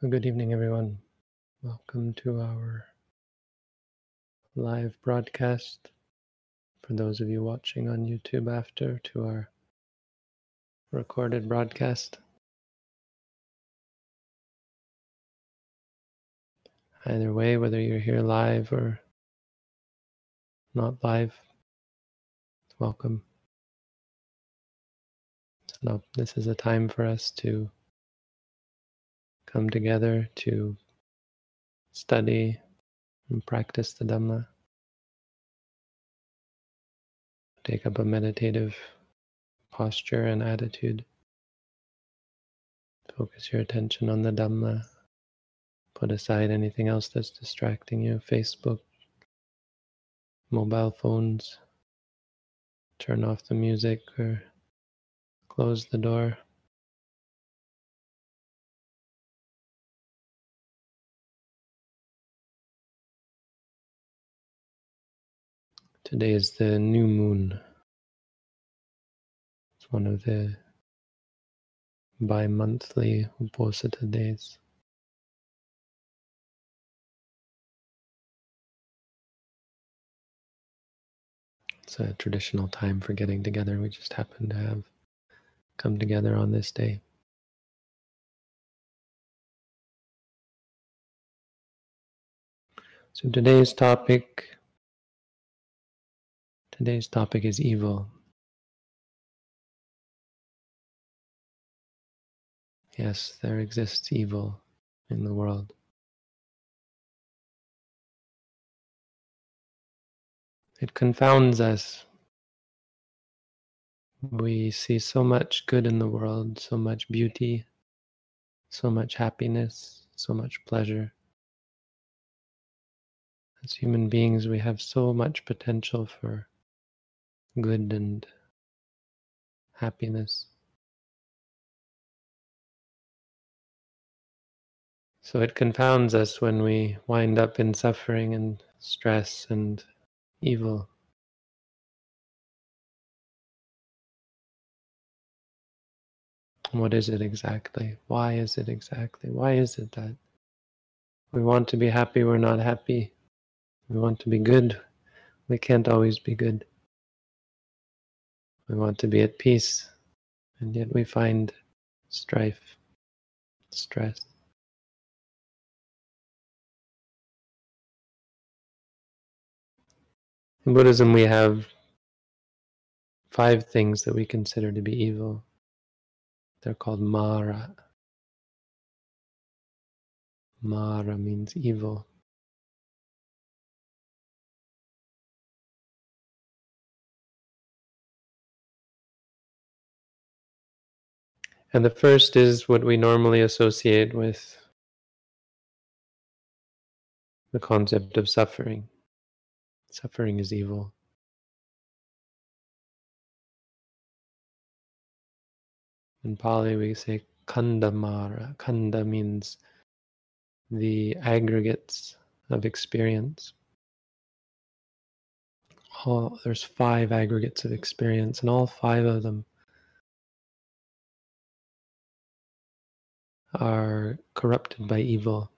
Good evening, everyone. Welcome to our live broadcast. For those of you watching on YouTube after, to our recorded broadcast. Either way, whether you're here live or not live, welcome. So, this is a time for us to come together to study and practice the Dhamma. Take up a meditative posture and attitude. Focus your attention on the Dhamma. Put aside anything else that's distracting you Facebook, mobile phones. Turn off the music or close the door. Today is the new moon. It's one of the bi monthly Uposatha days. It's a traditional time for getting together. We just happen to have come together on this day. So today's topic today's topic is evil. Yes, there exists evil in the world. It confounds us. We see so much good in the world, so much beauty, so much happiness, so much pleasure. As human beings, we have so much potential for good and happiness. So it confounds us when we wind up in suffering and stress and evil. What is it exactly? Why is it exactly? Why is it that we want to be happy, we're not happy? We want to be good, we can't always be good. We want to be at peace, and yet we find strife, stress. In Buddhism, we have five things that we consider to be evil. They're called Mara. Mara means evil. And the first is what we normally associate with the concept of suffering. Suffering is evil. In Pali, we say khandhamara. Khandha means the aggregates of experience. All, there's five aggregates of experience, and all five of them are corrupted by evil.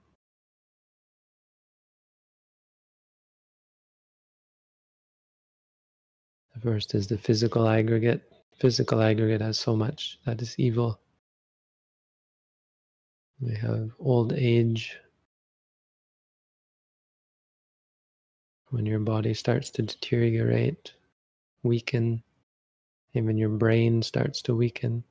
The first is the physical aggregate. Physical aggregate has so much that is evil. We have old age. When your body starts to deteriorate, weaken, even your brain starts to weaken.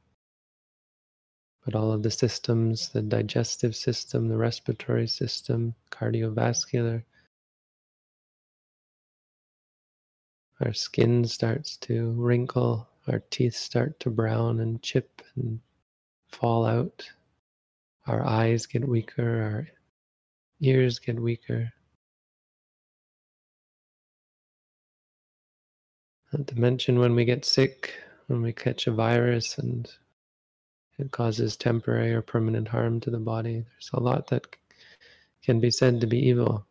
But all of the systems, the digestive system, the respiratory system, cardiovascular, our skin starts to wrinkle, our teeth start to brown and chip and fall out, our eyes get weaker, our ears get weaker. Not to mention when we get sick, when we catch a virus and it causes temporary or permanent harm to the body. There's a lot that can be said to be evil.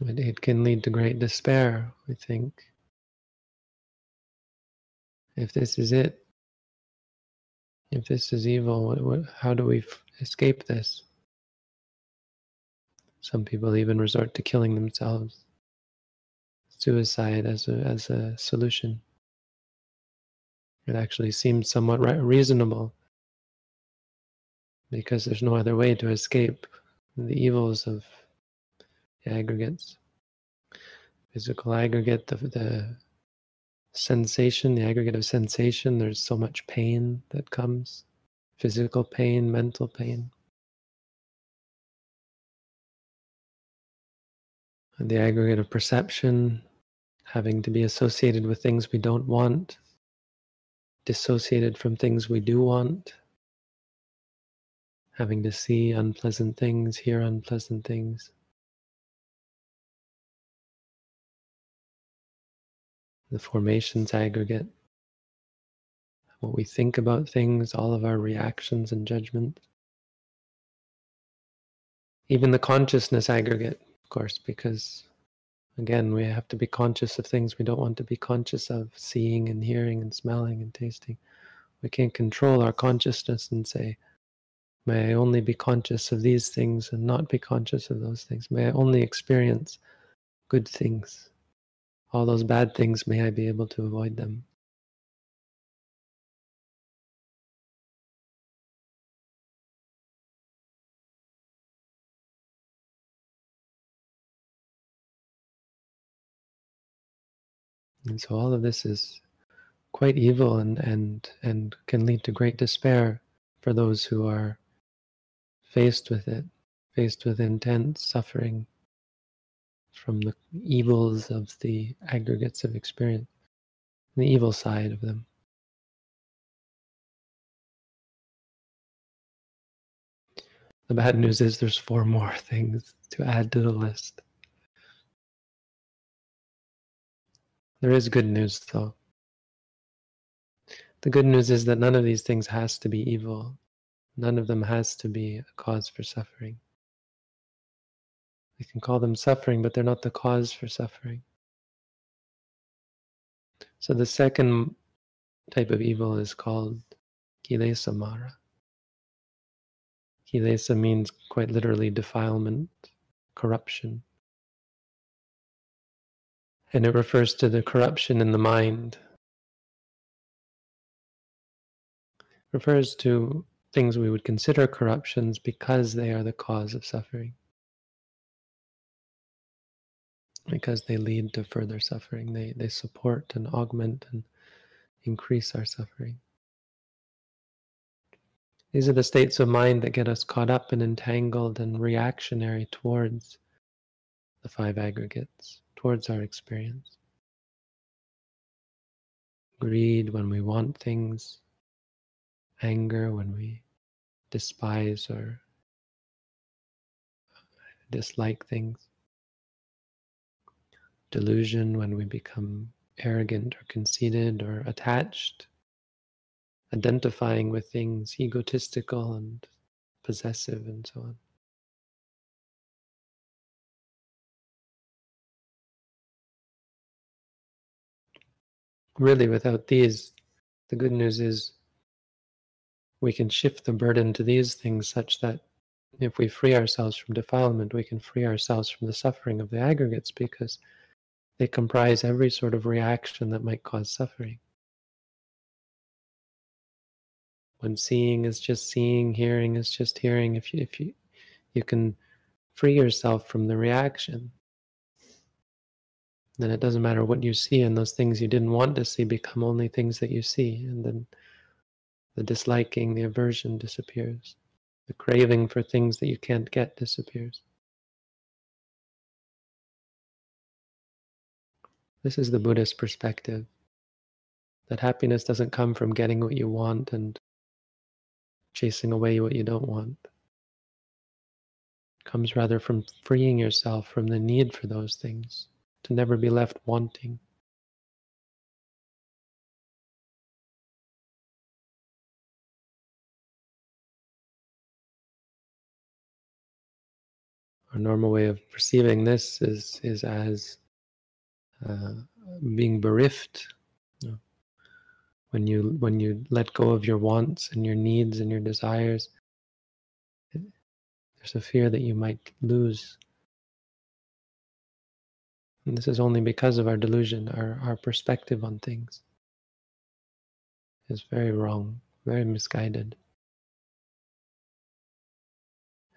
It can lead to great despair, we think. If this is it, If this is evil, what, what, how do we f- escape this? Some people even resort to killing themselves. Suicide as a, as a solution. It actually seems somewhat re- reasonable because there's no other way to escape the evils of aggregates. Physical aggregate, the, the sensation, the aggregate of sensation, there's so much pain that comes physical pain, mental pain. And the aggregate of perception, having to be associated with things we don't want, dissociated from things we do want, having to see unpleasant things, hear unpleasant things. The formations aggregate, what we think about things, all of our reactions and judgments. Even the consciousness aggregate, of course, because again, we have to be conscious of things we don't want to be conscious of, seeing and hearing and smelling and tasting. We can't control our consciousness and say, May I only be conscious of these things and not be conscious of those things. May I only experience good things. All those bad things, may I be able to avoid them. And so all of this is quite evil and, and, and can lead to great despair for those who are faced with it, faced with intense suffering from the evils of the aggregates of experience, the evil side of them. The bad news is there's four more things to add to the list. There is good news though. The good news is that none of these things has to be evil. None of them has to be a cause for suffering. We can call them suffering, but they're not the cause for suffering. So the second type of evil is called kilesa mara. Kilesa means quite literally defilement, corruption. And it refers to the corruption in the mind. It refers to things we would consider corruptions because they are the cause of suffering. Because they lead to further suffering. They, they support and augment and increase our suffering. These are the states of mind that get us caught up and entangled and reactionary towards the five aggregates, towards our experience. Greed when we want things, anger when we despise or dislike things. Delusion when we become arrogant or conceited or attached, identifying with things, egotistical and possessive, and so on. Really, without these, the good news is we can shift the burden to these things such that if we free ourselves from defilement, we can free ourselves from the suffering of the aggregates because they comprise every sort of reaction that might cause suffering. When seeing is just seeing, hearing is just hearing, if you, if you, you can free yourself from the reaction, then it doesn't matter what you see, and those things you didn't want to see become only things that you see, and then the disliking, the aversion disappears. The craving for things that you can't get disappears. This is the Buddhist perspective that happiness doesn't come from getting what you want and chasing away what you don't want. It comes rather from freeing yourself from the need for those things, to never be left wanting. our normal way of perceiving this is is as uh, being bereft, you know, when you when you let go of your wants and your needs and your desires there's a fear that you might lose and this is only because of our delusion our, our perspective on things is very wrong very misguided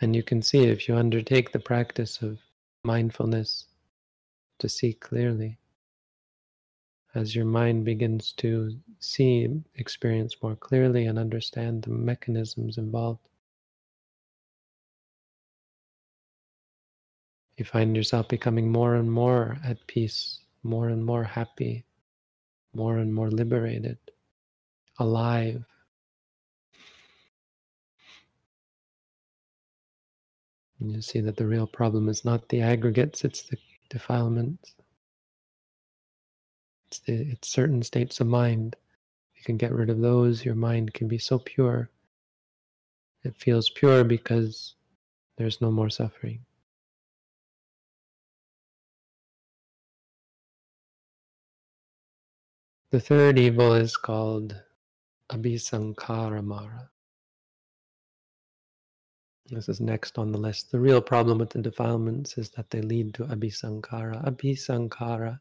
and you can see if you undertake the practice of mindfulness to see clearly as your mind begins to see experience more clearly and understand the mechanisms involved. You find yourself becoming more and more at peace, more and more happy, more and more liberated, alive. And you see that the real problem is not the aggregates, it's the defilements. It's, the, it's certain states of mind. If you can get rid of those, your mind can be so pure. It feels pure because there's no more suffering. The third evil is called Abhisankharamara. This is next on the list. The real problem with the defilements is that they lead to Abhisankhara. Abhisankhara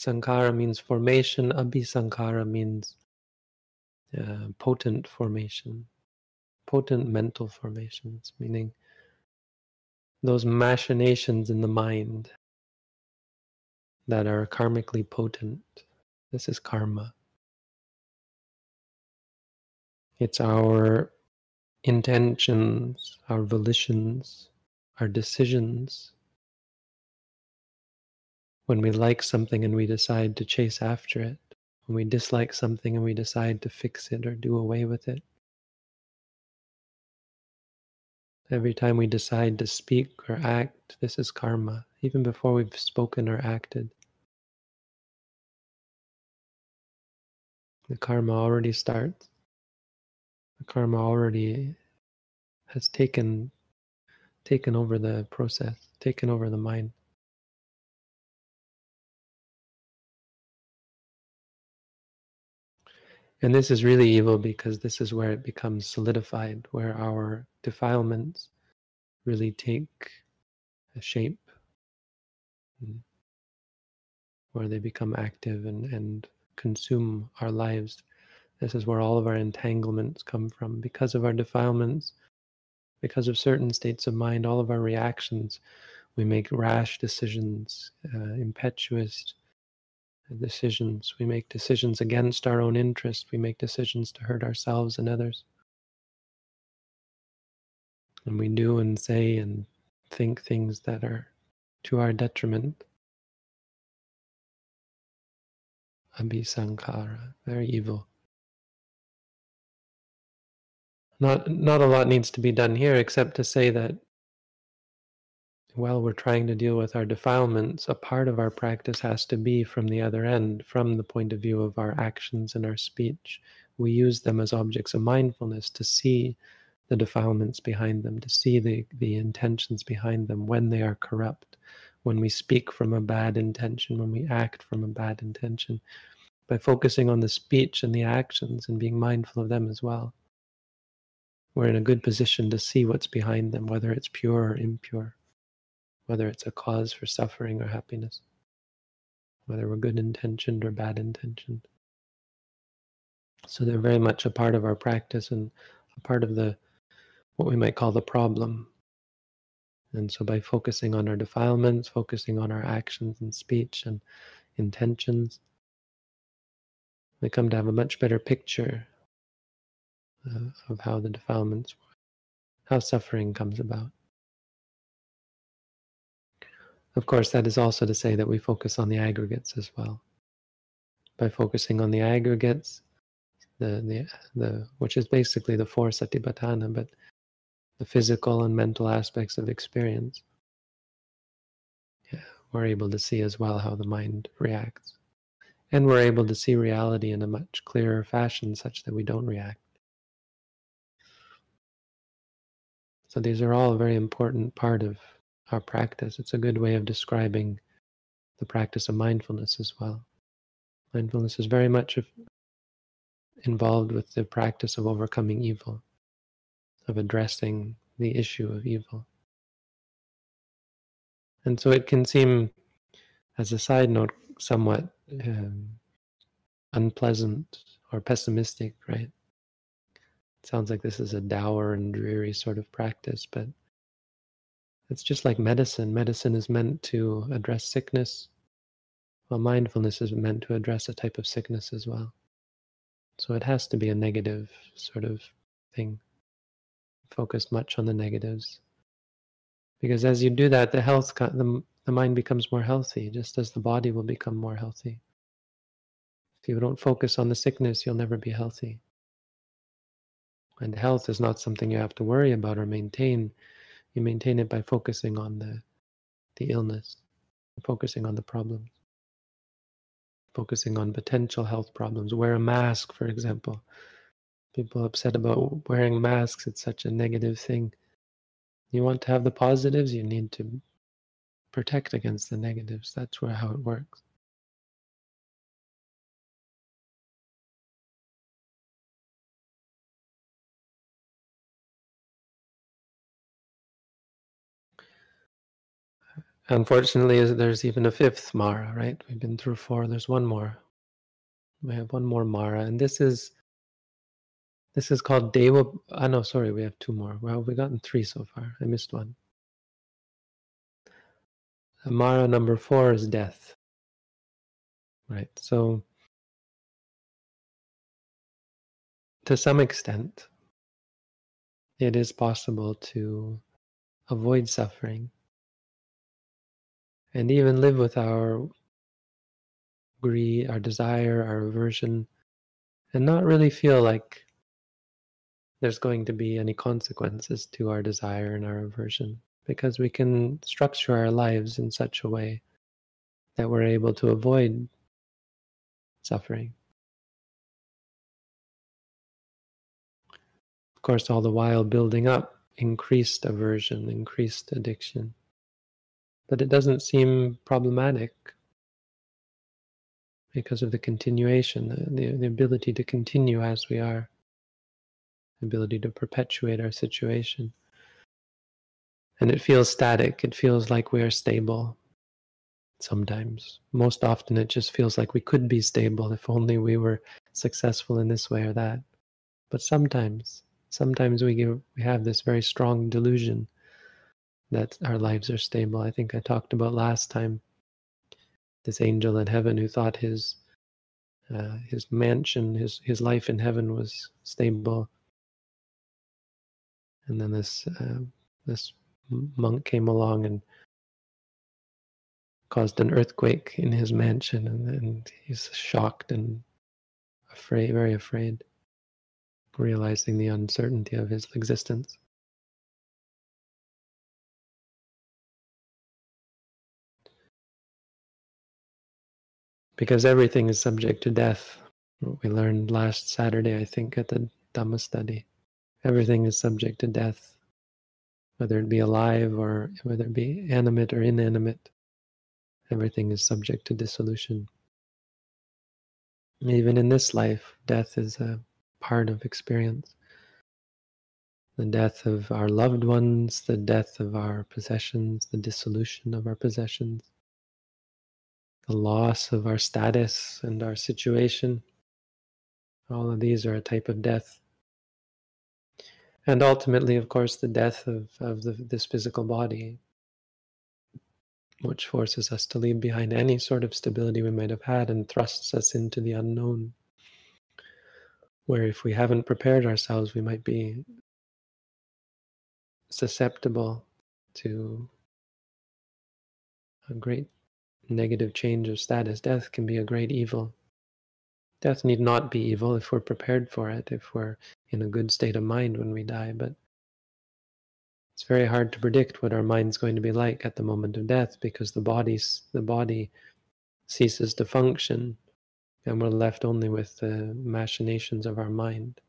Sankhara means formation, Abhisankhara means uh, potent formation, potent mental formations, meaning those machinations in the mind that are karmically potent. This is karma. It's our intentions, our volitions, our decisions when we like something and we decide to chase after it, when we dislike something and we decide to fix it or do away with it. Every time we decide to speak or act, this is karma, even before we've spoken or acted. The karma already starts. The karma already has taken taken over the process, taken over the mind. And this is really evil because this is where it becomes solidified, where our defilements really take a shape, hmm. where they become active and, and consume our lives. This is where all of our entanglements come from. Because of our defilements, because of certain states of mind, all of our reactions, we make rash decisions, uh, impetuous decisions. We make decisions against our own interest. We make decisions to hurt ourselves and others. And we do and say and think things that are to our detriment. Abhisankhara, very evil. Not, not a lot needs to be done here except to say that while we're trying to deal with our defilements, a part of our practice has to be from the other end, from the point of view of our actions and our speech. We use them as objects of mindfulness to see the defilements behind them, to see the, the intentions behind them when they are corrupt, when we speak from a bad intention, when we act from a bad intention. By focusing on the speech and the actions and being mindful of them as well, we're in a good position to see what's behind them, whether it's pure or impure whether it's a cause for suffering or happiness, whether we're good intentioned or bad intentioned. So they're very much a part of our practice and a part of the what we might call the problem. And so by focusing on our defilements, focusing on our actions and speech and intentions, we come to have a much better picture uh, of how the defilements, how suffering comes about. Of course, that is also to say that we focus on the aggregates as well. By focusing on the aggregates, the, the, the, which is basically the four satipatthana, but the physical and mental aspects of experience, yeah, we're able to see as well how the mind reacts. And we're able to see reality in a much clearer fashion such that we don't react. So these are all a very important part of our practice. It's a good way of describing the practice of mindfulness as well. Mindfulness is very much involved with the practice of overcoming evil, of addressing the issue of evil. And so it can seem, as a side note, somewhat um, unpleasant or pessimistic, right? It sounds like this is a dour and dreary sort of practice, but it's just like medicine. Medicine is meant to address sickness, while mindfulness is meant to address a type of sickness as well. So it has to be a negative sort of thing, focused much on the negatives. Because as you do that, the health, the, the mind becomes more healthy, just as the body will become more healthy. If you don't focus on the sickness, you'll never be healthy. And health is not something you have to worry about or maintain. You maintain it by focusing on the, the illness, focusing on the problems, focusing on potential health problems. Wear a mask, for example. People upset about wearing masks, it's such a negative thing. You want to have the positives, you need to protect against the negatives. That's where how it works. Unfortunately, there's even a fifth Mara, right? We've been through four. There's one more. We have one more Mara, and this is this is called Deva. Ah, know, sorry, we have two more. Well, we've gotten three so far. I missed one. Mara number four is death. Right. So, to some extent, it is possible to avoid suffering and even live with our greed, our desire, our aversion, and not really feel like there's going to be any consequences to our desire and our aversion because we can structure our lives in such a way that we're able to avoid suffering. Of course, all the while building up increased aversion, increased addiction but it doesn't seem problematic because of the continuation, the, the ability to continue as we are, ability to perpetuate our situation. And it feels static, it feels like we are stable sometimes. Most often, it just feels like we could be stable if only we were successful in this way or that. But sometimes, sometimes we, give, we have this very strong delusion that our lives are stable. I think I talked about last time this angel in heaven who thought his uh, his mansion, his his life in heaven was stable, and then this uh, this monk came along and caused an earthquake in his mansion, and, and he's shocked and afraid, very afraid, realizing the uncertainty of his existence. because everything is subject to death. We learned last Saturday, I think, at the Dhamma study. Everything is subject to death, whether it be alive or whether it be animate or inanimate. Everything is subject to dissolution. Even in this life, death is a part of experience. The death of our loved ones, the death of our possessions, the dissolution of our possessions the loss of our status and our situation. All of these are a type of death. And ultimately, of course, the death of, of the, this physical body, which forces us to leave behind any sort of stability we might have had and thrusts us into the unknown. Where if we haven't prepared ourselves, we might be susceptible to a great negative change of status. Death can be a great evil. Death need not be evil if we're prepared for it, if we're in a good state of mind when we die, but it's very hard to predict what our mind's going to be like at the moment of death because the body's the body ceases to function and we're left only with the machinations of our mind.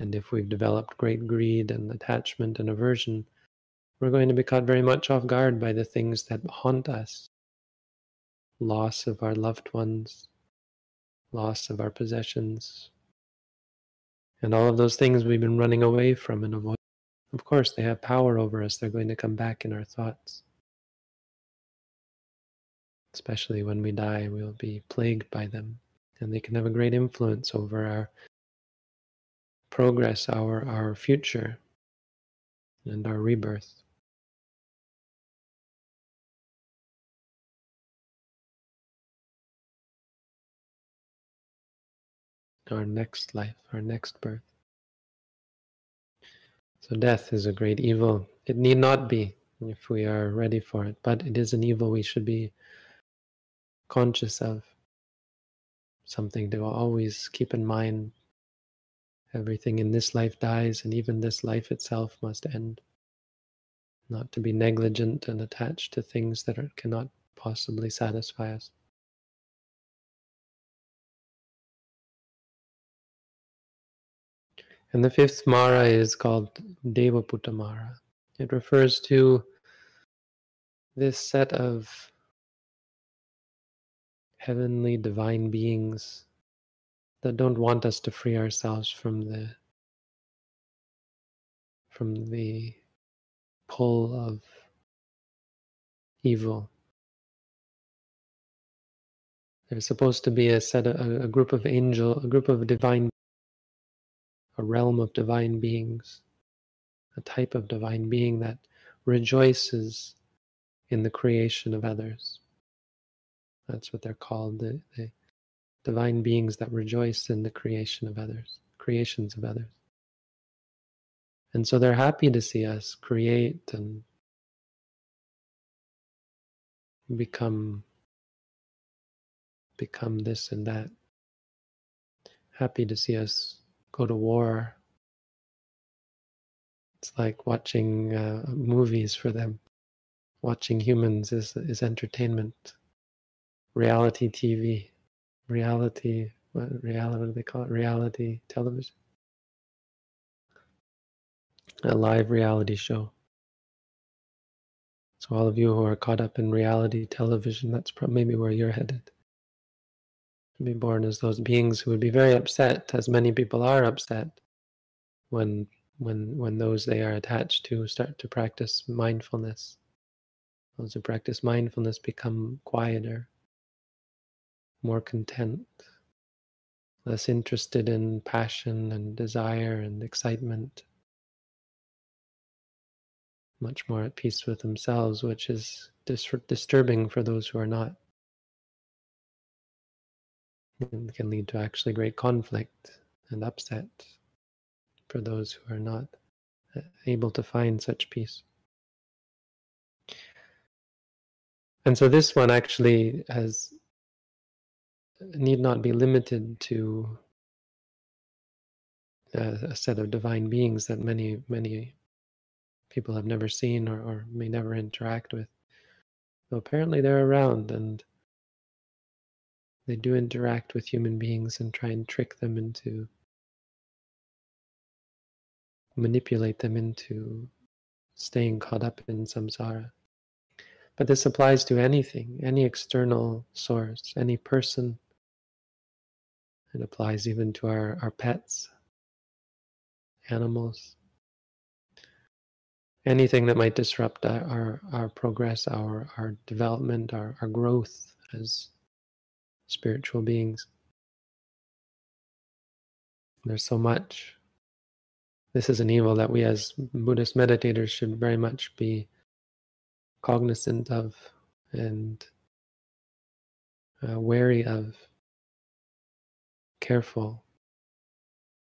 And if we've developed great greed and attachment and aversion, we're going to be caught very much off guard by the things that haunt us loss of our loved ones, loss of our possessions, and all of those things we've been running away from and avoiding. Of course, they have power over us. They're going to come back in our thoughts. Especially when we die, we'll be plagued by them, and they can have a great influence over our progress, our, our future, and our rebirth. Our next life, our next birth. So, death is a great evil. It need not be if we are ready for it, but it is an evil we should be conscious of. Something to always keep in mind. Everything in this life dies, and even this life itself must end. Not to be negligent and attached to things that are, cannot possibly satisfy us. And the fifth Mara is called Devaputta Mara. It refers to this set of heavenly divine beings that don't want us to free ourselves from the from the pull of evil. There's supposed to be a set of, a, a group of angel, a group of divine a realm of divine beings, a type of divine being that rejoices in the creation of others. That's what they're called, the, the divine beings that rejoice in the creation of others, creations of others. And so they're happy to see us create and become become this and that. Happy to see us go to war. It's like watching uh, movies for them. Watching humans is is entertainment. Reality TV, reality what reality what do they call it? Reality television. A live reality show. So all of you who are caught up in reality television, that's maybe where you're headed be born as those beings who would be very upset, as many people are upset, when when when those they are attached to start to practice mindfulness. Those who practice mindfulness become quieter, more content, less interested in passion and desire and excitement, much more at peace with themselves, which is dis- disturbing for those who are not and can lead to actually great conflict and upset for those who are not uh, able to find such peace. And so this one actually has need not be limited to a, a set of divine beings that many many people have never seen or, or may never interact with. Though apparently they're around and they do interact with human beings and try and trick them into manipulate them into staying caught up in samsara. But this applies to anything, any external source, any person. It applies even to our, our pets, animals, anything that might disrupt our, our, our progress, our, our development, our, our growth as spiritual beings. There's so much. This is an evil that we as Buddhist meditators should very much be cognizant of and uh, wary of, careful.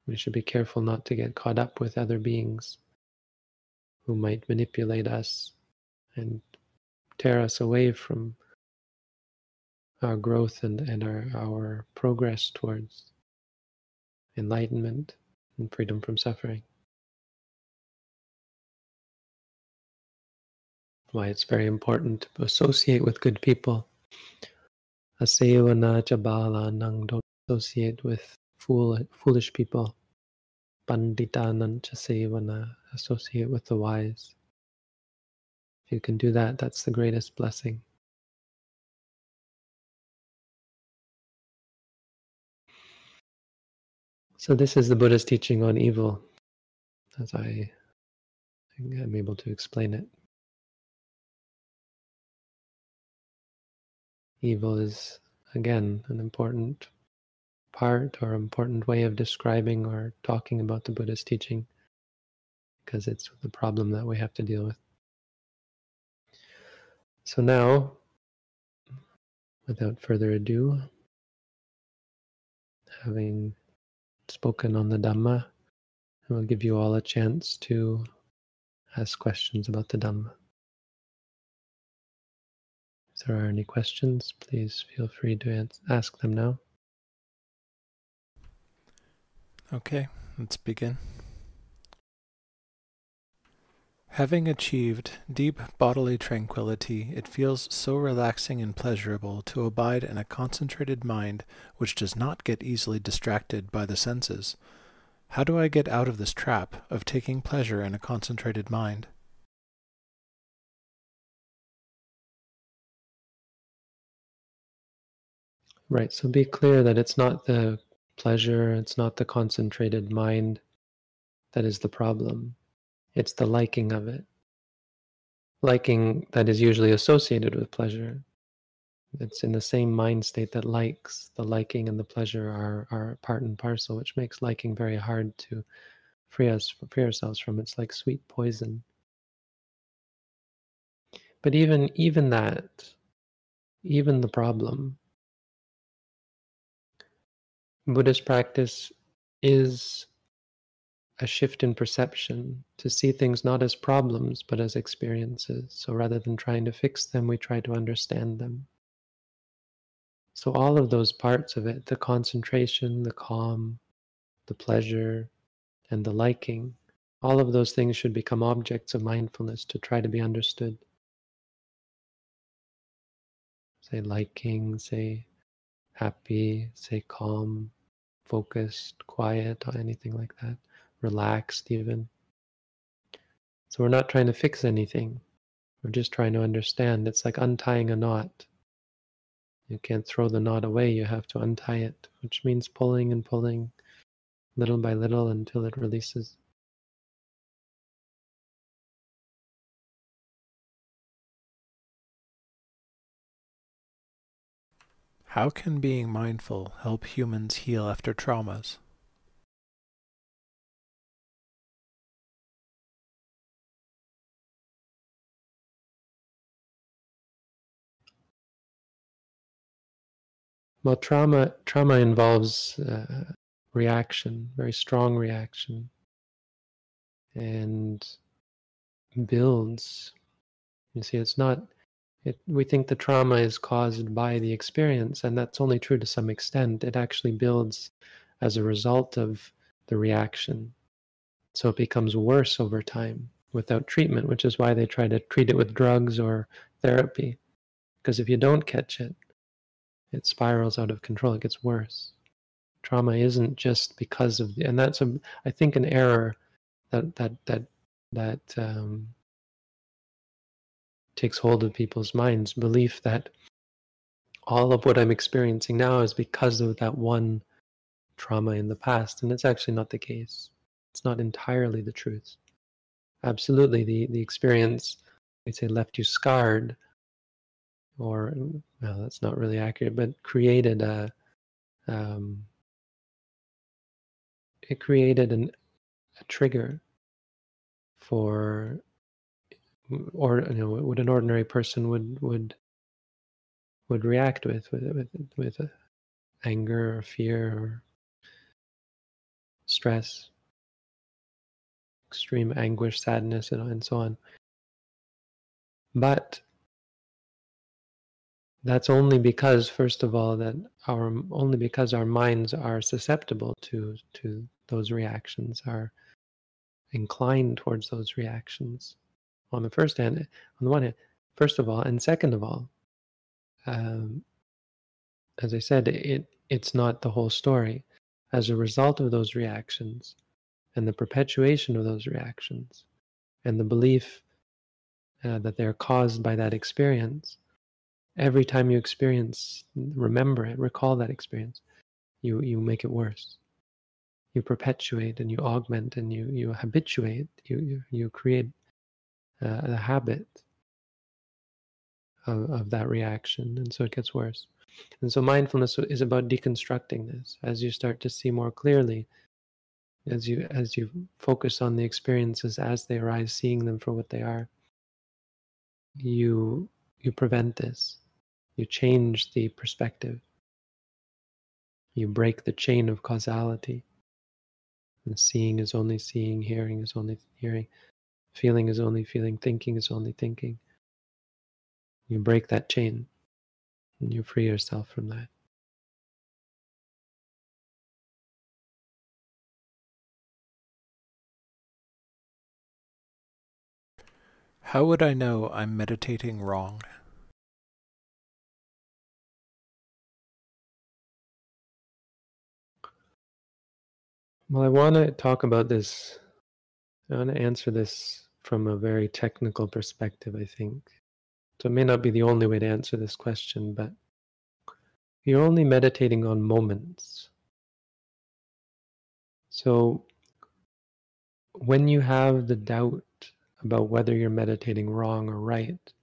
We should be careful not to get caught up with other beings who might manipulate us and tear us away from our growth and, and our, our progress towards enlightenment and freedom from suffering. Why it's very important to associate with good people. Asevana ca balanam don't associate with fool, foolish people. Panditananca sevana, associate with the wise. If you can do that, that's the greatest blessing. So, this is the Buddha's teaching on evil, as I am able to explain it. Evil is, again, an important part or important way of describing or talking about the Buddha's teaching because it's the problem that we have to deal with. So now, without further ado, having spoken on the Dhamma, and we'll give you all a chance to ask questions about the Dhamma. If there are any questions, please feel free to ask them now. Okay, let's begin. Having achieved deep bodily tranquility, it feels so relaxing and pleasurable to abide in a concentrated mind which does not get easily distracted by the senses. How do I get out of this trap of taking pleasure in a concentrated mind? Right, so be clear that it's not the pleasure, it's not the concentrated mind that is the problem it's the liking of it. Liking that is usually associated with pleasure. It's in the same mind state that likes. The liking and the pleasure are, are part and parcel, which makes liking very hard to free us free ourselves from. It's like sweet poison. But even even that, even the problem, Buddhist practice is a shift in perception to see things not as problems but as experiences. So rather than trying to fix them, we try to understand them. So, all of those parts of it the concentration, the calm, the pleasure, and the liking all of those things should become objects of mindfulness to try to be understood. Say liking, say happy, say calm, focused, quiet, or anything like that relaxed even. So we're not trying to fix anything. We're just trying to understand. It's like untying a knot. You can't throw the knot away, you have to untie it, which means pulling and pulling little by little until it releases. How can being mindful help humans heal after traumas? Well, trauma trauma involves uh, reaction, very strong reaction, and builds. You see, it's not. It, we think the trauma is caused by the experience, and that's only true to some extent. It actually builds as a result of the reaction. So it becomes worse over time without treatment, which is why they try to treat it with drugs or therapy. Because if you don't catch it, it spirals out of control. It gets worse. Trauma isn't just because of the, and that's a, I think an error that that that that um, takes hold of people's minds. Belief that all of what I'm experiencing now is because of that one trauma in the past, and it's actually not the case. It's not entirely the truth. Absolutely, the the experience, we say, left you scarred, or well, that's not really accurate, but created a um, it created an, a trigger for or you know what an ordinary person would would would react with with with with uh, anger or fear or stress extreme anguish sadness and, and so on. But that's only because first of all that our only because our minds are susceptible to to those reactions are inclined towards those reactions on the first hand on the one hand first of all and second of all um, as i said it it's not the whole story. As a result of those reactions and the perpetuation of those reactions and the belief uh, that they're caused by that experience every time you experience remember it recall that experience you you make it worse. You perpetuate and you augment and you you habituate you you, you create uh, a habit of, of that reaction and so it gets worse. And so mindfulness is about deconstructing this. As you start to see more clearly as you as you focus on the experiences as they arise seeing them for what they are you you prevent this you change the perspective. You break the chain of causality. And seeing is only seeing hearing is only hearing feeling is only feeling thinking is only thinking. You break that chain and you free yourself from that. How would I know I'm meditating wrong? Well, I want to talk about this. I want to answer this from a very technical perspective, I think. So it may not be the only way to answer this question, but you're only meditating on moments. So when you have the doubt about whether you're meditating wrong or right,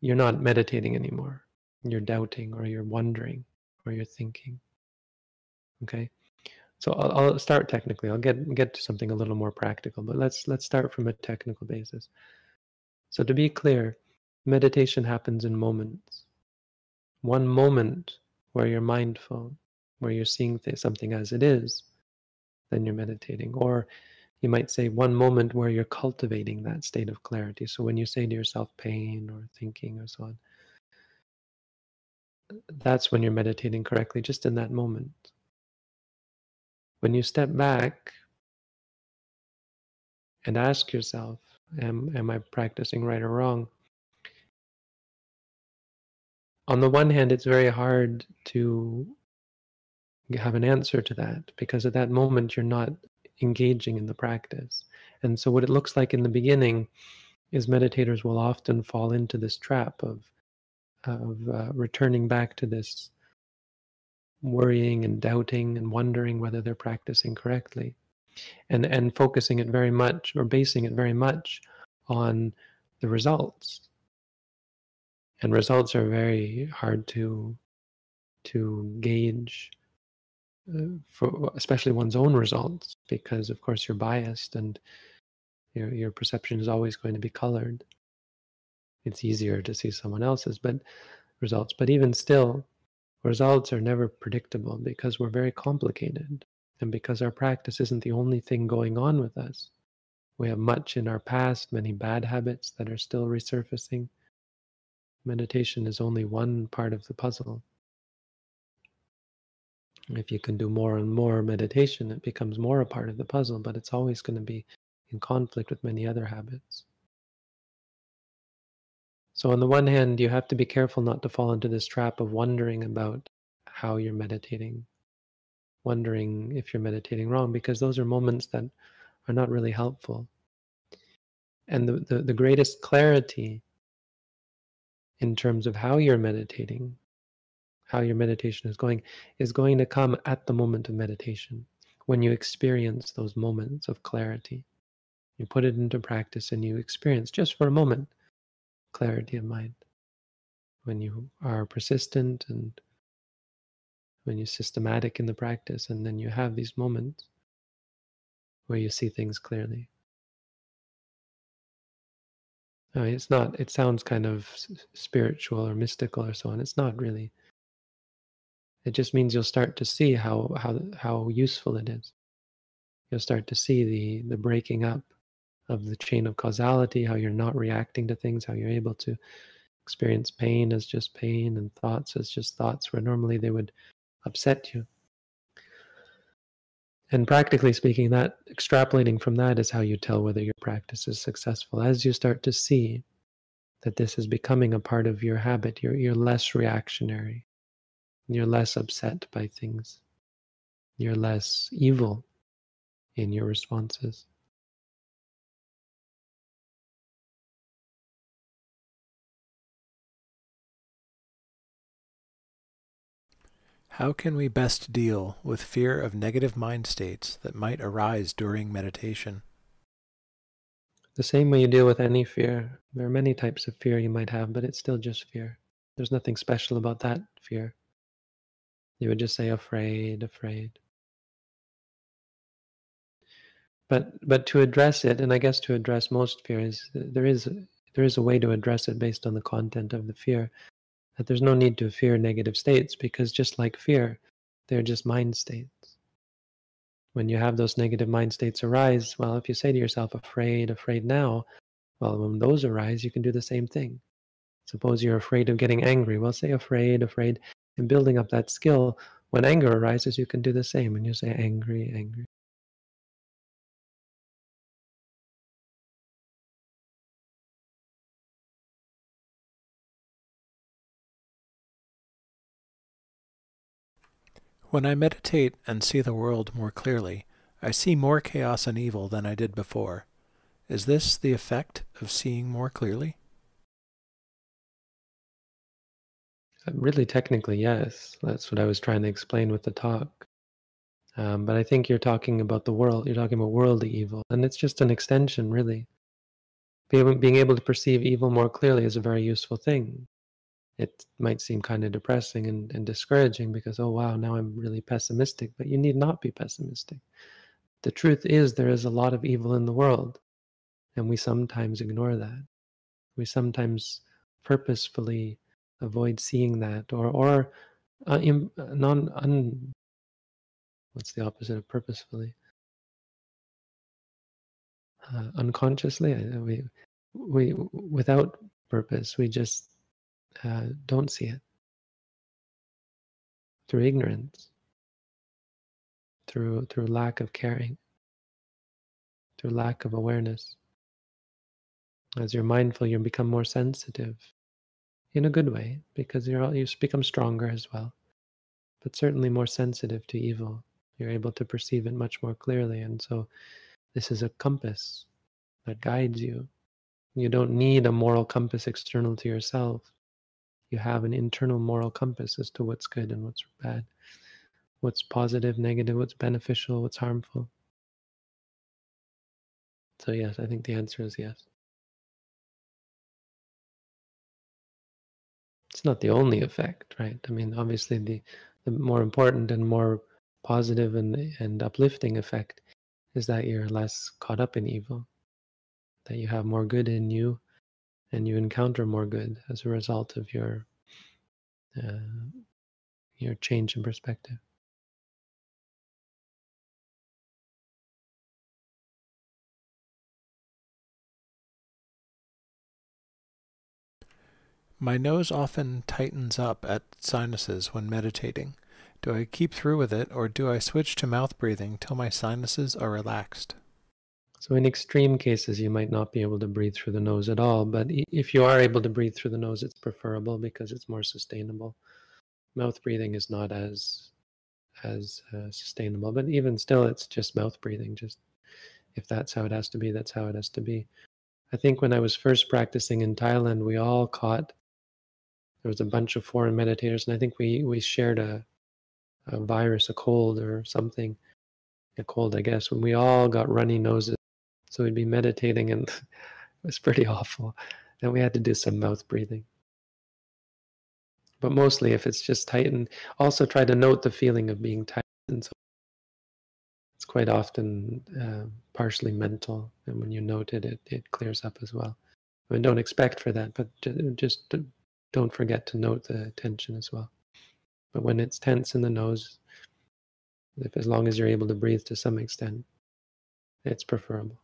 you're not meditating anymore. You're doubting or you're wondering or you're thinking. Okay? So I'll, I'll, start technically. I'll get get to something a little more practical, but let's let's start from a technical basis. So to be clear, meditation happens in moments. One moment where you're mindful, where you're seeing something as it is, then you're meditating. Or you might say one moment where you're cultivating that state of clarity. So when you say to yourself pain or thinking or so on, that's when you're meditating correctly, just in that moment. When you step back and ask yourself, am, am I practicing right or wrong? On the one hand, it's very hard to have an answer to that because at that moment you're not engaging in the practice. And so, what it looks like in the beginning is meditators will often fall into this trap of of uh, returning back to this worrying and doubting and wondering whether they're practicing correctly. And and focusing it very much or basing it very much on the results. And results are very hard to to gauge uh, for especially one's own results because of course you're biased and your your perception is always going to be colored. It's easier to see someone else's but results. But even still results are never predictable because we're very complicated and because our practice isn't the only thing going on with us. We have much in our past many bad habits that are still resurfacing. Meditation is only one part of the puzzle. If you can do more and more meditation, it becomes more a part of the puzzle, but it's always going to be in conflict with many other habits. So, on the one hand, you have to be careful not to fall into this trap of wondering about how you're meditating, wondering if you're meditating wrong, because those are moments that are not really helpful. And the, the, the greatest clarity in terms of how you're meditating how your meditation is going is going to come at the moment of meditation when you experience those moments of clarity. You put it into practice and you experience just for a moment clarity of mind. When you are persistent and when you're systematic in the practice, and then you have these moments where you see things clearly. I mean, it's not, it sounds kind of spiritual or mystical or so on. It's not really. It just means you'll start to see how how how useful it is. You'll start to see the the breaking up of the chain of causality, how you're not reacting to things, how you're able to experience pain as just pain and thoughts as just thoughts where normally they would upset you. And practically speaking, that extrapolating from that is how you tell whether your practice is successful. As you start to see that this is becoming a part of your habit, you're, you're less reactionary. You're less upset by things. You're less evil in your responses. How can we best deal with fear of negative mind states that might arise during meditation? The same way you deal with any fear. There are many types of fear you might have, but it's still just fear. There's nothing special about that fear. You would just say afraid, afraid. But but to address it, and I guess to address most fears, there is there is a way to address it based on the content of the fear. That there's no need to fear negative states because just like fear, they're just mind states. When you have those negative mind states arise, well, if you say to yourself, afraid, afraid now, well, when those arise, you can do the same thing. Suppose you're afraid of getting angry. Well, say afraid, afraid, and building up that skill. When anger arises, you can do the same, and you say angry, angry. When I meditate and see the world more clearly, I see more chaos and evil than I did before. Is this the effect of seeing more clearly? Uh, really, technically, yes. That's what I was trying to explain with the talk. Um, but I think you're talking about the world. You're talking about worldly evil, and it's just an extension, really. Being able to perceive evil more clearly is a very useful thing. It might seem kind of depressing and, and discouraging because, oh wow, now I'm really pessimistic. But you need not be pessimistic. The truth is, there is a lot of evil in the world, and we sometimes ignore that. We sometimes purposefully avoid seeing that or or uh, in, uh, non un, what's the opposite of purposefully uh, unconsciously we we without purpose we just uh, don't see it. Through ignorance. Through through lack of caring. Through lack of awareness. As you're mindful you become more sensitive in a good way because you're you become stronger as well but certainly more sensitive to evil. You're able to perceive it much more clearly and so this is a compass that guides you. You don't need a moral compass external to yourself you have an internal moral compass as to what's good and what's bad what's positive negative what's beneficial what's harmful so yes i think the answer is yes it's not the only effect, right? I mean, obviously, the, the more important and more positive and, and uplifting effect is that you're less caught up in evil, that you have more good in you, and you encounter more good as a result of your uh, your change in perspective. My nose often tightens up at sinuses when meditating. Do I keep through with it, or do I switch to mouth breathing till my sinuses are relaxed? So, in extreme cases, you might not be able to breathe through the nose at all. But if you are able to breathe through the nose, it's preferable because it's more sustainable. Mouth breathing is not as as uh, sustainable, but even still, it's just mouth breathing. Just if that's how it has to be, that's how it has to be. I think when I was first practicing in Thailand, we all caught there was a bunch of foreign meditators, and I think we we shared a a virus, a cold or something, a cold, I guess. When we all got runny noses, so we'd be meditating, and it was pretty awful. And we had to do some mouth breathing. But mostly, if it's just tightened, also try to note the feeling of being tightened. So it's quite often uh, partially mental, and when you note it, it, it clears up as well. I mean, don't expect for that, but just don't forget to note the tension as well. But when it's tense in the nose, if as long as you're able to breathe to some extent, it's preferable.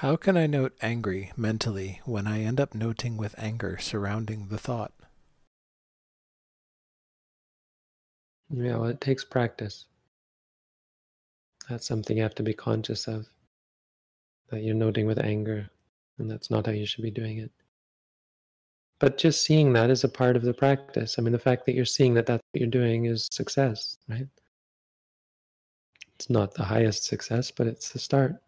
How can I note angry mentally when I end up noting with anger surrounding the thought? Yeah, well, it takes practice. That's something you have to be conscious of. That you're noting with anger, and that's not how you should be doing it. but just seeing that is a part of the practice. I mean, the fact that you're seeing that that's what you're doing is success, right? It's not the highest success, but it's the start.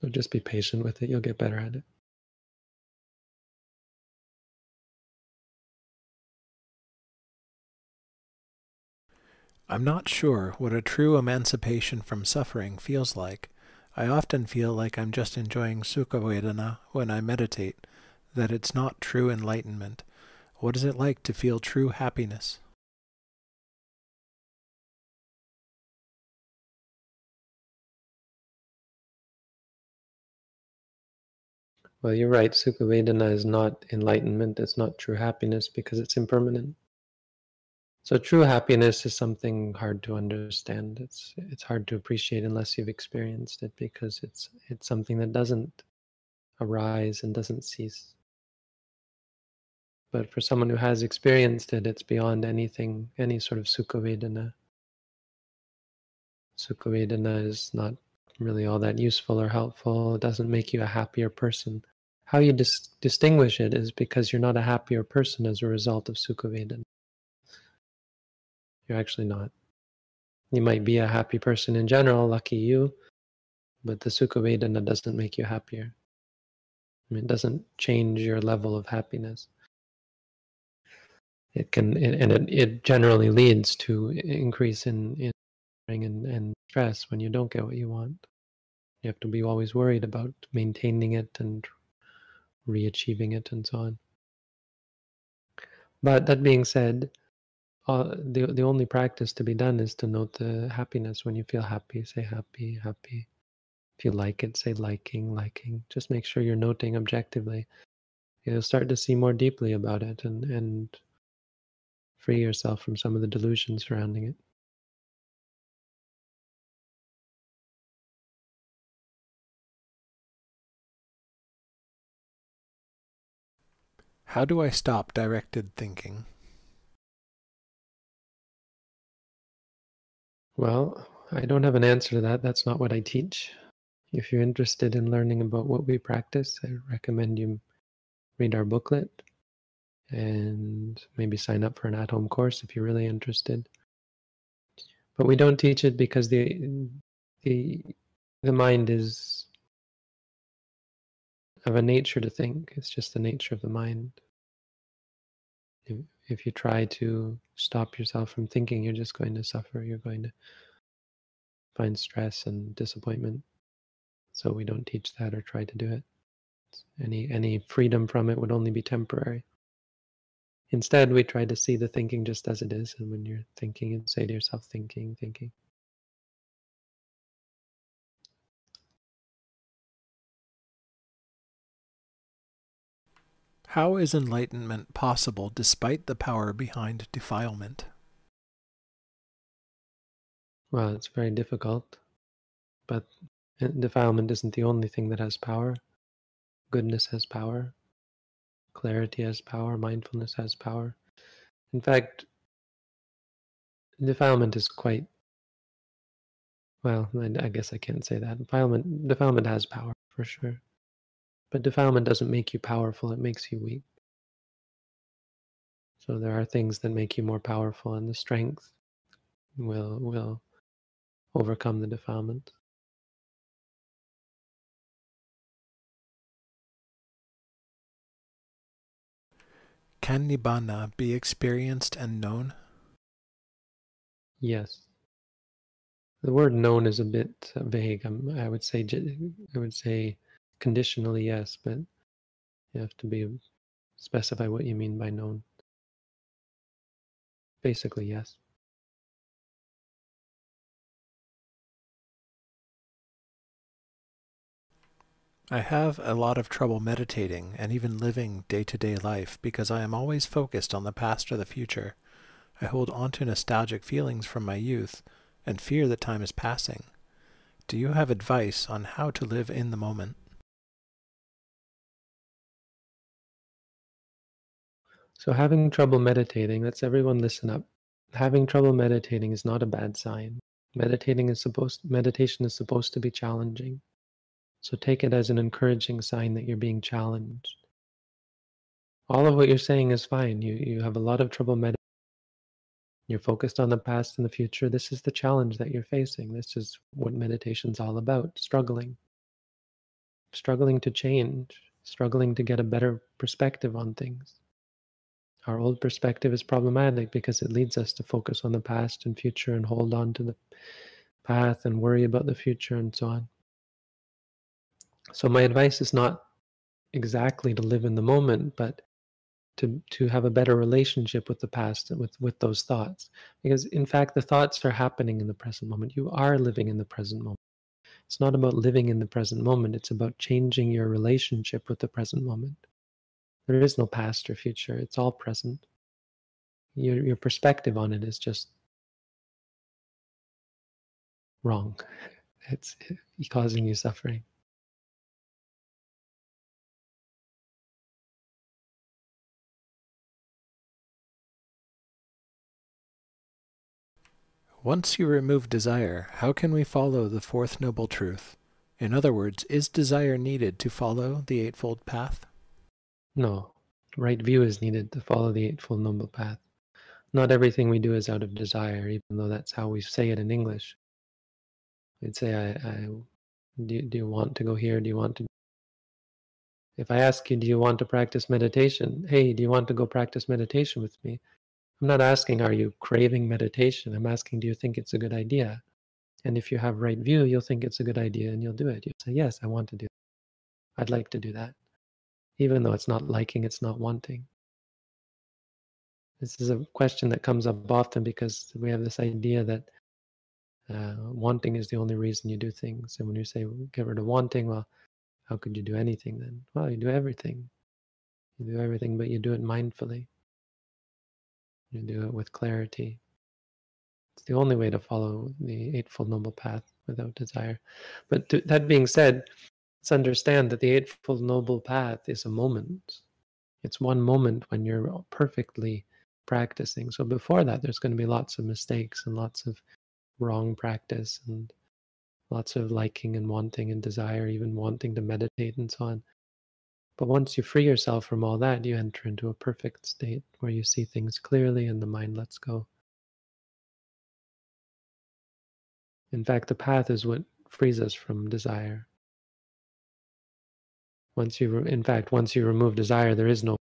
So just be patient with it. You'll get better at it. I'm not sure what a true emancipation from suffering feels like. I often feel like I'm just enjoying Sukha Vedana when I meditate, that it's not true enlightenment. What is it like to feel true happiness? Well, you're right. Sukha Vedana is not enlightenment. It's not true happiness because it's impermanent. So true happiness is something hard to understand. It's it's hard to appreciate unless you've experienced it because it's it's something that doesn't arise and doesn't cease. But for someone who has experienced it, it's beyond anything, any sort of sukha vedana. Sukha vedana is not really all that useful or helpful. It doesn't make you a happier person. How you dis- distinguish it is because you're not a happier person as a result of sukha vedana. You're actually not. You might be a happy person in general, lucky you, but the Sukha Vedana doesn't make you happier. I mean, it doesn't change your level of happiness. It can, and it, it generally leads to increase in, in and, and stress when you don't get what you want. You have to be always worried about maintaining it and re-achieving it and so on. But that being said, uh, the the only practice to be done is to note the happiness. When you feel happy, say happy, happy. If you like it, say liking, liking. Just make sure you're noting objectively. You'll start to see more deeply about it and and free yourself from some of the delusions surrounding it. How do I stop directed thinking? Well, I don't have an answer to that. That's not what I teach. If you're interested in learning about what we practice, I recommend you read our booklet and maybe sign up for an at home course if you're really interested. But we don't teach it because the the the mind is of a nature to think. It's just the nature of the mind. If, you try to stop yourself from thinking, you're just going to suffer. You're going to find stress and disappointment. So we don't teach that or try to do it. Any any freedom from it would only be temporary. Instead, we try to see the thinking just as it is, and when you're thinking, and say to yourself, "Thinking, thinking." How is enlightenment possible despite the power behind defilement? Well, it's very difficult, but defilement isn't the only thing that has power. Goodness has power, clarity has power, mindfulness has power. In fact, defilement is quite well, I guess I can't say that. Defilement, defilement has power for sure. But defilement doesn't make you powerful, it makes you weak. So there are things that make you more powerful, and the strength will will overcome the defilement. Can Nibbana be experienced and known? Yes. The word known is a bit vague. I would say I would say conditionally yes, but you have to be um, specify what you mean by known. Basically, yes. I have a lot of trouble meditating and even living day to day life because I am always focused on the past or the future. I hold on to nostalgic feelings from my youth and fear that time is passing. Do you have advice on how to live in the moment? So, having trouble meditating, let's everyone listen up. Having trouble meditating is not a bad sign. Meditating is supposed meditation is supposed to be challenging. So take it as an encouraging sign that you're being challenged. all of what you're saying is fine. You you have a lot of trouble meditating. You're focused on the past and the future. This is the challenge that you're facing. This is what meditation's all about, struggling. Struggling to change, struggling to get a better perspective on things. Our old perspective is problematic because it leads us to focus on the past and future and hold on to the path and worry about the future and so on. So my advice is not exactly to live in the moment, but to to have a better relationship with the past and with with those thoughts. Because in fact the thoughts are happening in the present moment. You are living in the present moment. It's not about living in the present moment. It's about changing your relationship with the present moment there is no past or future it's all present your your perspective on it is just wrong it's causing you suffering Once you remove desire, how can we follow the fourth noble truth? In other words, is desire needed to follow the Eightfold Path? No. Right view is needed to follow the Eightfold Noble Path. Not everything we do is out of desire, even though that's how we say it in English. We'd say, I, I do, do you want to go here? Do you want to? If I ask you, do you want to practice meditation? Hey, do you want to go practice meditation with me? I'm not asking, are you craving meditation? I'm asking, do you think it's a good idea? And if you have right view, you'll think it's a good idea and you'll do it. You'll say, yes, I want to do it. I'd like to do that. Even though it's not liking, it's not wanting. This is a question that comes up often because we have this idea that uh, wanting is the only reason you do things. And when you say get rid of wanting, well, how could you do anything then? Well, you do everything. You do everything, but you do it mindfully. You do it with clarity. It's the only way to follow the Eightfold Noble Path without desire. But to, that being said, let's understand that the Eightfold Noble Path is a moment. It's one moment when you're perfectly practicing. So before that, there's going to be lots of mistakes and lots of wrong practice and lots of liking and wanting and desire, even wanting to meditate and so on. But once you free yourself from all that, you enter into a perfect state where you see things clearly and the mind lets go. In fact, the path is what frees us from desire. Once you, in fact, once you remove desire, there is no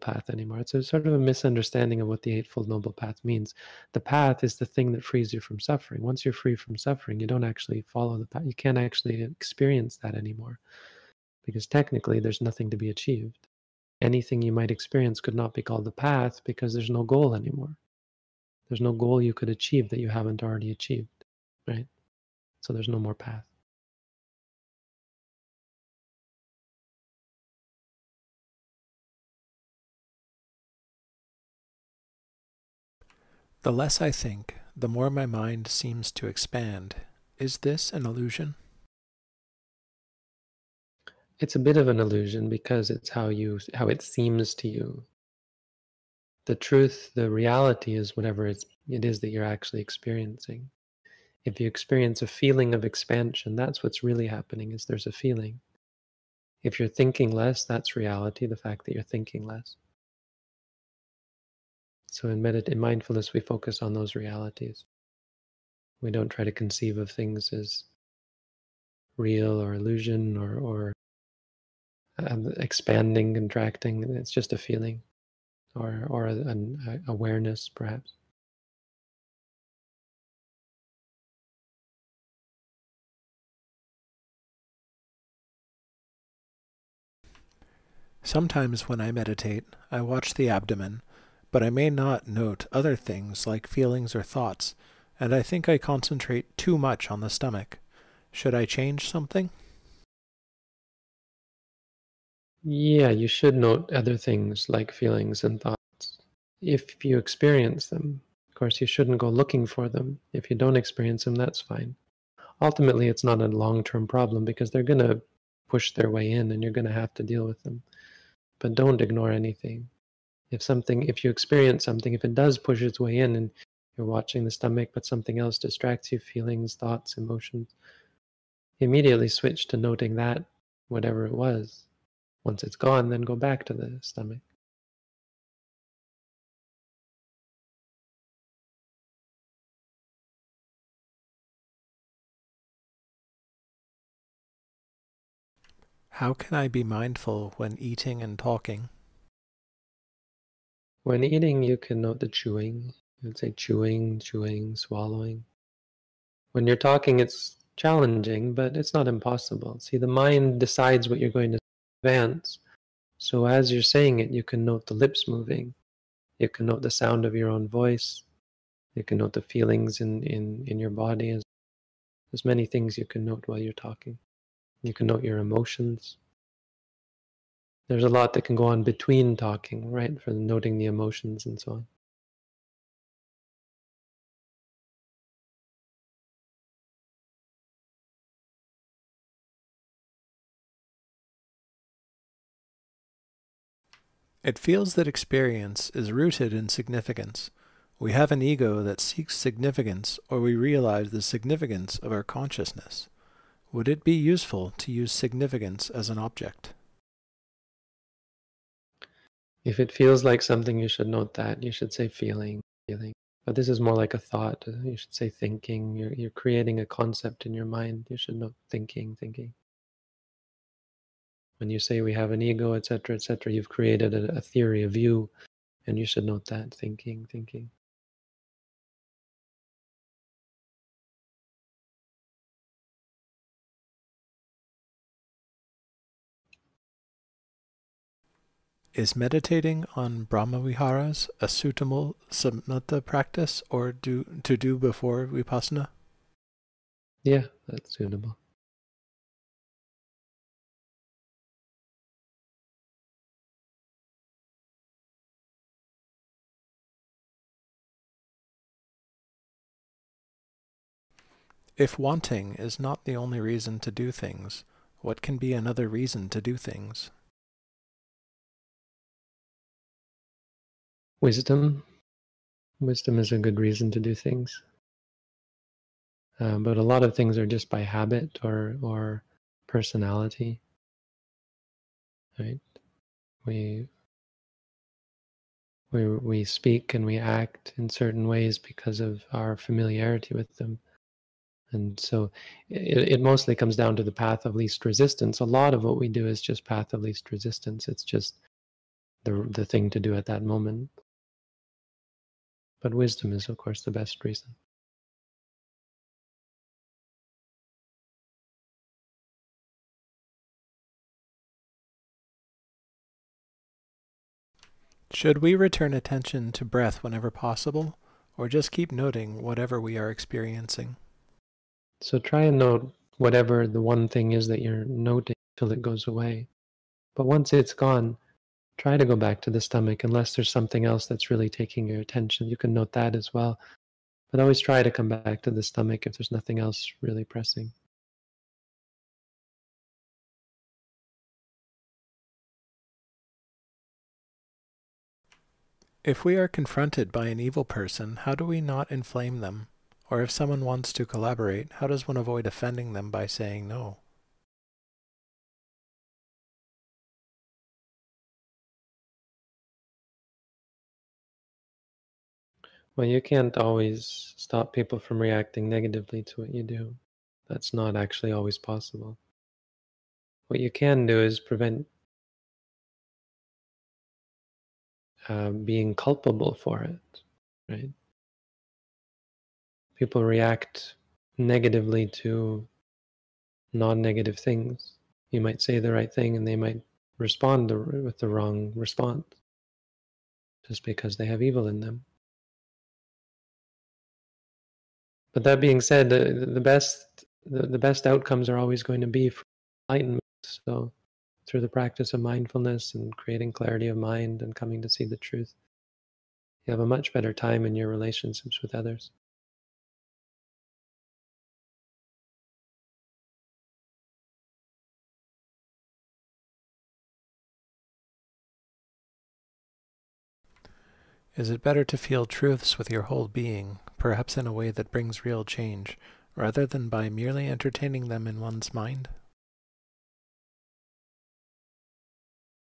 path anymore. It's a sort of a misunderstanding of what the Eightfold Noble Path means. The path is the thing that frees you from suffering. Once you're free from suffering, you don't actually follow the path. You can't actually experience that anymore because technically there's nothing to be achieved. Anything you might experience could not be called the path because there's no goal anymore. There's no goal you could achieve that you haven't already achieved, right? So there's no more path. The less I think, the more my mind seems to expand. Is this an illusion? It's a bit of an illusion because it's how you how it seems to you. The truth, the reality is whatever it's, it is that you're actually experiencing. If you experience a feeling of expansion, that's what's really happening is there's a feeling. If you're thinking less, that's reality, the fact that you're thinking less. So in medit in mindfulness, we focus on those realities. We don't try to conceive of things as real or illusion or, or um, expanding, contracting. It's just a feeling, or or an awareness, perhaps. Sometimes when I meditate, I watch the abdomen, but I may not note other things like feelings or thoughts, and I think I concentrate too much on the stomach. Should I change something? Yeah, you should note other things like feelings and thoughts if you experience them. Of course, you shouldn't go looking for them. If you don't experience them, that's fine. Ultimately, it's not a long term problem because they're going to push their way in and you're going to have to deal with them. But don't ignore anything if something if you experience something if it does push its way in and you're watching the stomach but something else distracts you feelings thoughts emotions immediately switch to noting that whatever it was once it's gone then go back to the stomach How can I be mindful when eating and talking? When eating, you can note the chewing. You would say chewing, chewing, swallowing. When you're talking, it's challenging, but it's not impossible. See, the mind decides what you're going to advance. So as you're saying it, you can note the lips moving. You can note the sound of your own voice. You can note the feelings in, in, in your body. There's many things you can note while you're talking. You can note your emotions. There's a lot that can go on between talking, right? For noting the emotions and so on. It feels that experience is rooted in significance. We have an ego that seeks significance, or we realize the significance of our consciousness. Would it be useful to use significance as an object? If it feels like something, you should note that. You should say feeling, feeling. But this is more like a thought. Uh, you should say thinking. You're, you're creating a concept in your mind. You should note thinking, thinking. When you say we have an ego, etc., etc., you've created a, a theory, a view, and you should note that thinking, thinking. Is meditating on Brahmaviharas a suitable samatha practice or do to do before vipassana? Yeah, that's suitable. If wanting is not the only reason to do things, what can be another reason to do things? Wisdom. Wisdom is a good reason to do things. Uh, but a lot of things are just by habit or or personality. Right? We we we speak and we act in certain ways because of our familiarity with them. And so it, it mostly comes down to the path of least resistance. A lot of what we do is just path of least resistance. It's just the the thing to do at that moment. But wisdom is, of course, the best reason. Should we return attention to breath whenever possible, or just keep noting whatever we are experiencing? So try and note whatever the one thing is that you're noting till it goes away. But once it's gone, try to go back to the stomach unless there's something else that's really taking your attention. You can note that as well. But always try to come back to the stomach if there's nothing else really pressing. If we are confronted by an evil person, how do we not inflame them? Or if someone wants to collaborate, how does one avoid offending them by saying no? Well, you can't always stop people from reacting negatively to what you do. That's not actually always possible. What you can do is prevent uh, being culpable for it, right? People react negatively to non negative things. You might say the right thing and they might respond with the wrong response just because they have evil in them. But that being said, the, the best the, the best outcomes are always going to be for enlightenment. So through the practice of mindfulness and creating clarity of mind and coming to see the truth, you have a much better time in your relationships with others. Is it better to feel truths with your whole being, perhaps in a way that brings real change, rather than by merely entertaining them in one's mind?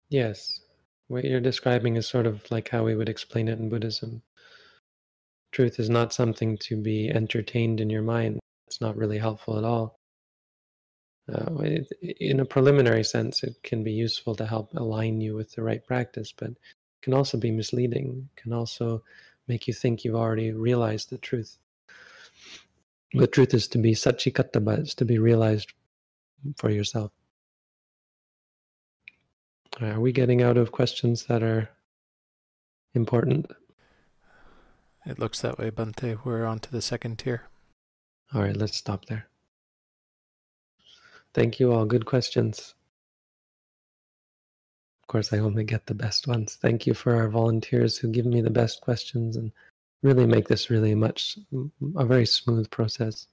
Yes. What you're describing is sort of like how we would explain it in Buddhism. Truth is not something to be entertained in your mind. It's not really helpful at all. uh, it, in a preliminary sense, it can be useful to help align you with the right practice, but can also be misleading. It can also make you think you've already realized the truth. The truth is to be sacchikatabba, it's to be realized for yourself. Are we getting out of questions that are important? It looks that way, Bhante. We're on to the second tier. All right, let's stop there. Thank you all. Good questions. Of course, I only get the best ones. Thank you for our volunteers who give me the best questions and really make this really much a very smooth process.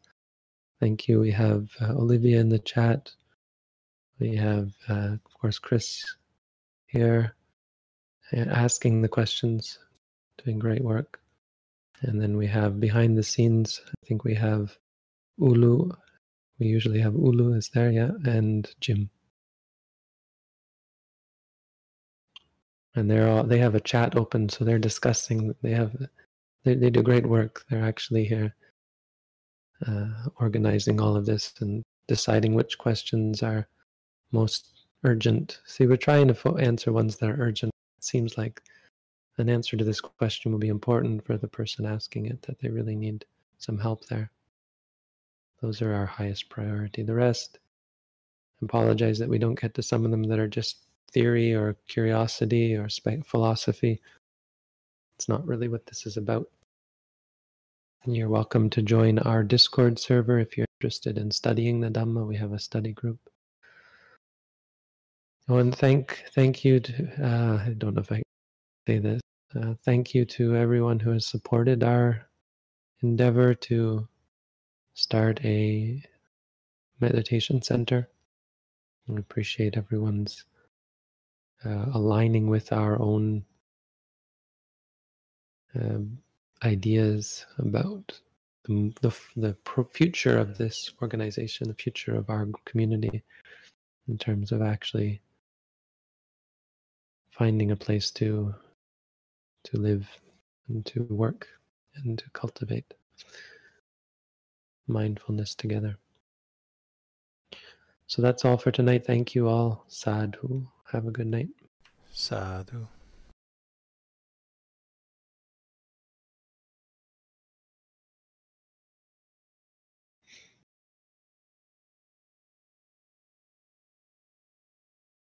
Thank you. We have uh, Olivia in the chat. We have, uh, of course, Chris here uh, asking the questions, doing great work. And then we have behind the scenes, I think we have Ulu. We usually have Ulu is there, yeah, and Jim. And they're all they have a chat open, so they're discussing. They have they they do great work. They're actually here uh, organizing all of this and deciding which questions are most urgent. See, we're trying to fo- answer ones that are urgent. It seems like an answer to this question will be important for the person asking it, that they really need some help there. Those are our highest priority. The rest, apologize that we don't get to some of them that are just theory or curiosity or spe- philosophy. It's not really what this is about. And you're welcome to join our Discord server if you're interested in studying the Dhamma. We have a study group. Oh, and thank thank you to uh, I don't know if I say this. Uh, thank you to everyone who has supported our endeavor to start a meditation center. I appreciate everyone's uh, aligning with our own um, ideas about the, the, the future of this organization, the future of our community, in terms of actually finding a place to to live and to work and to cultivate mindfulness together. So that's all for tonight. Thank you all. Sadhu. Have a good night. Sadhu.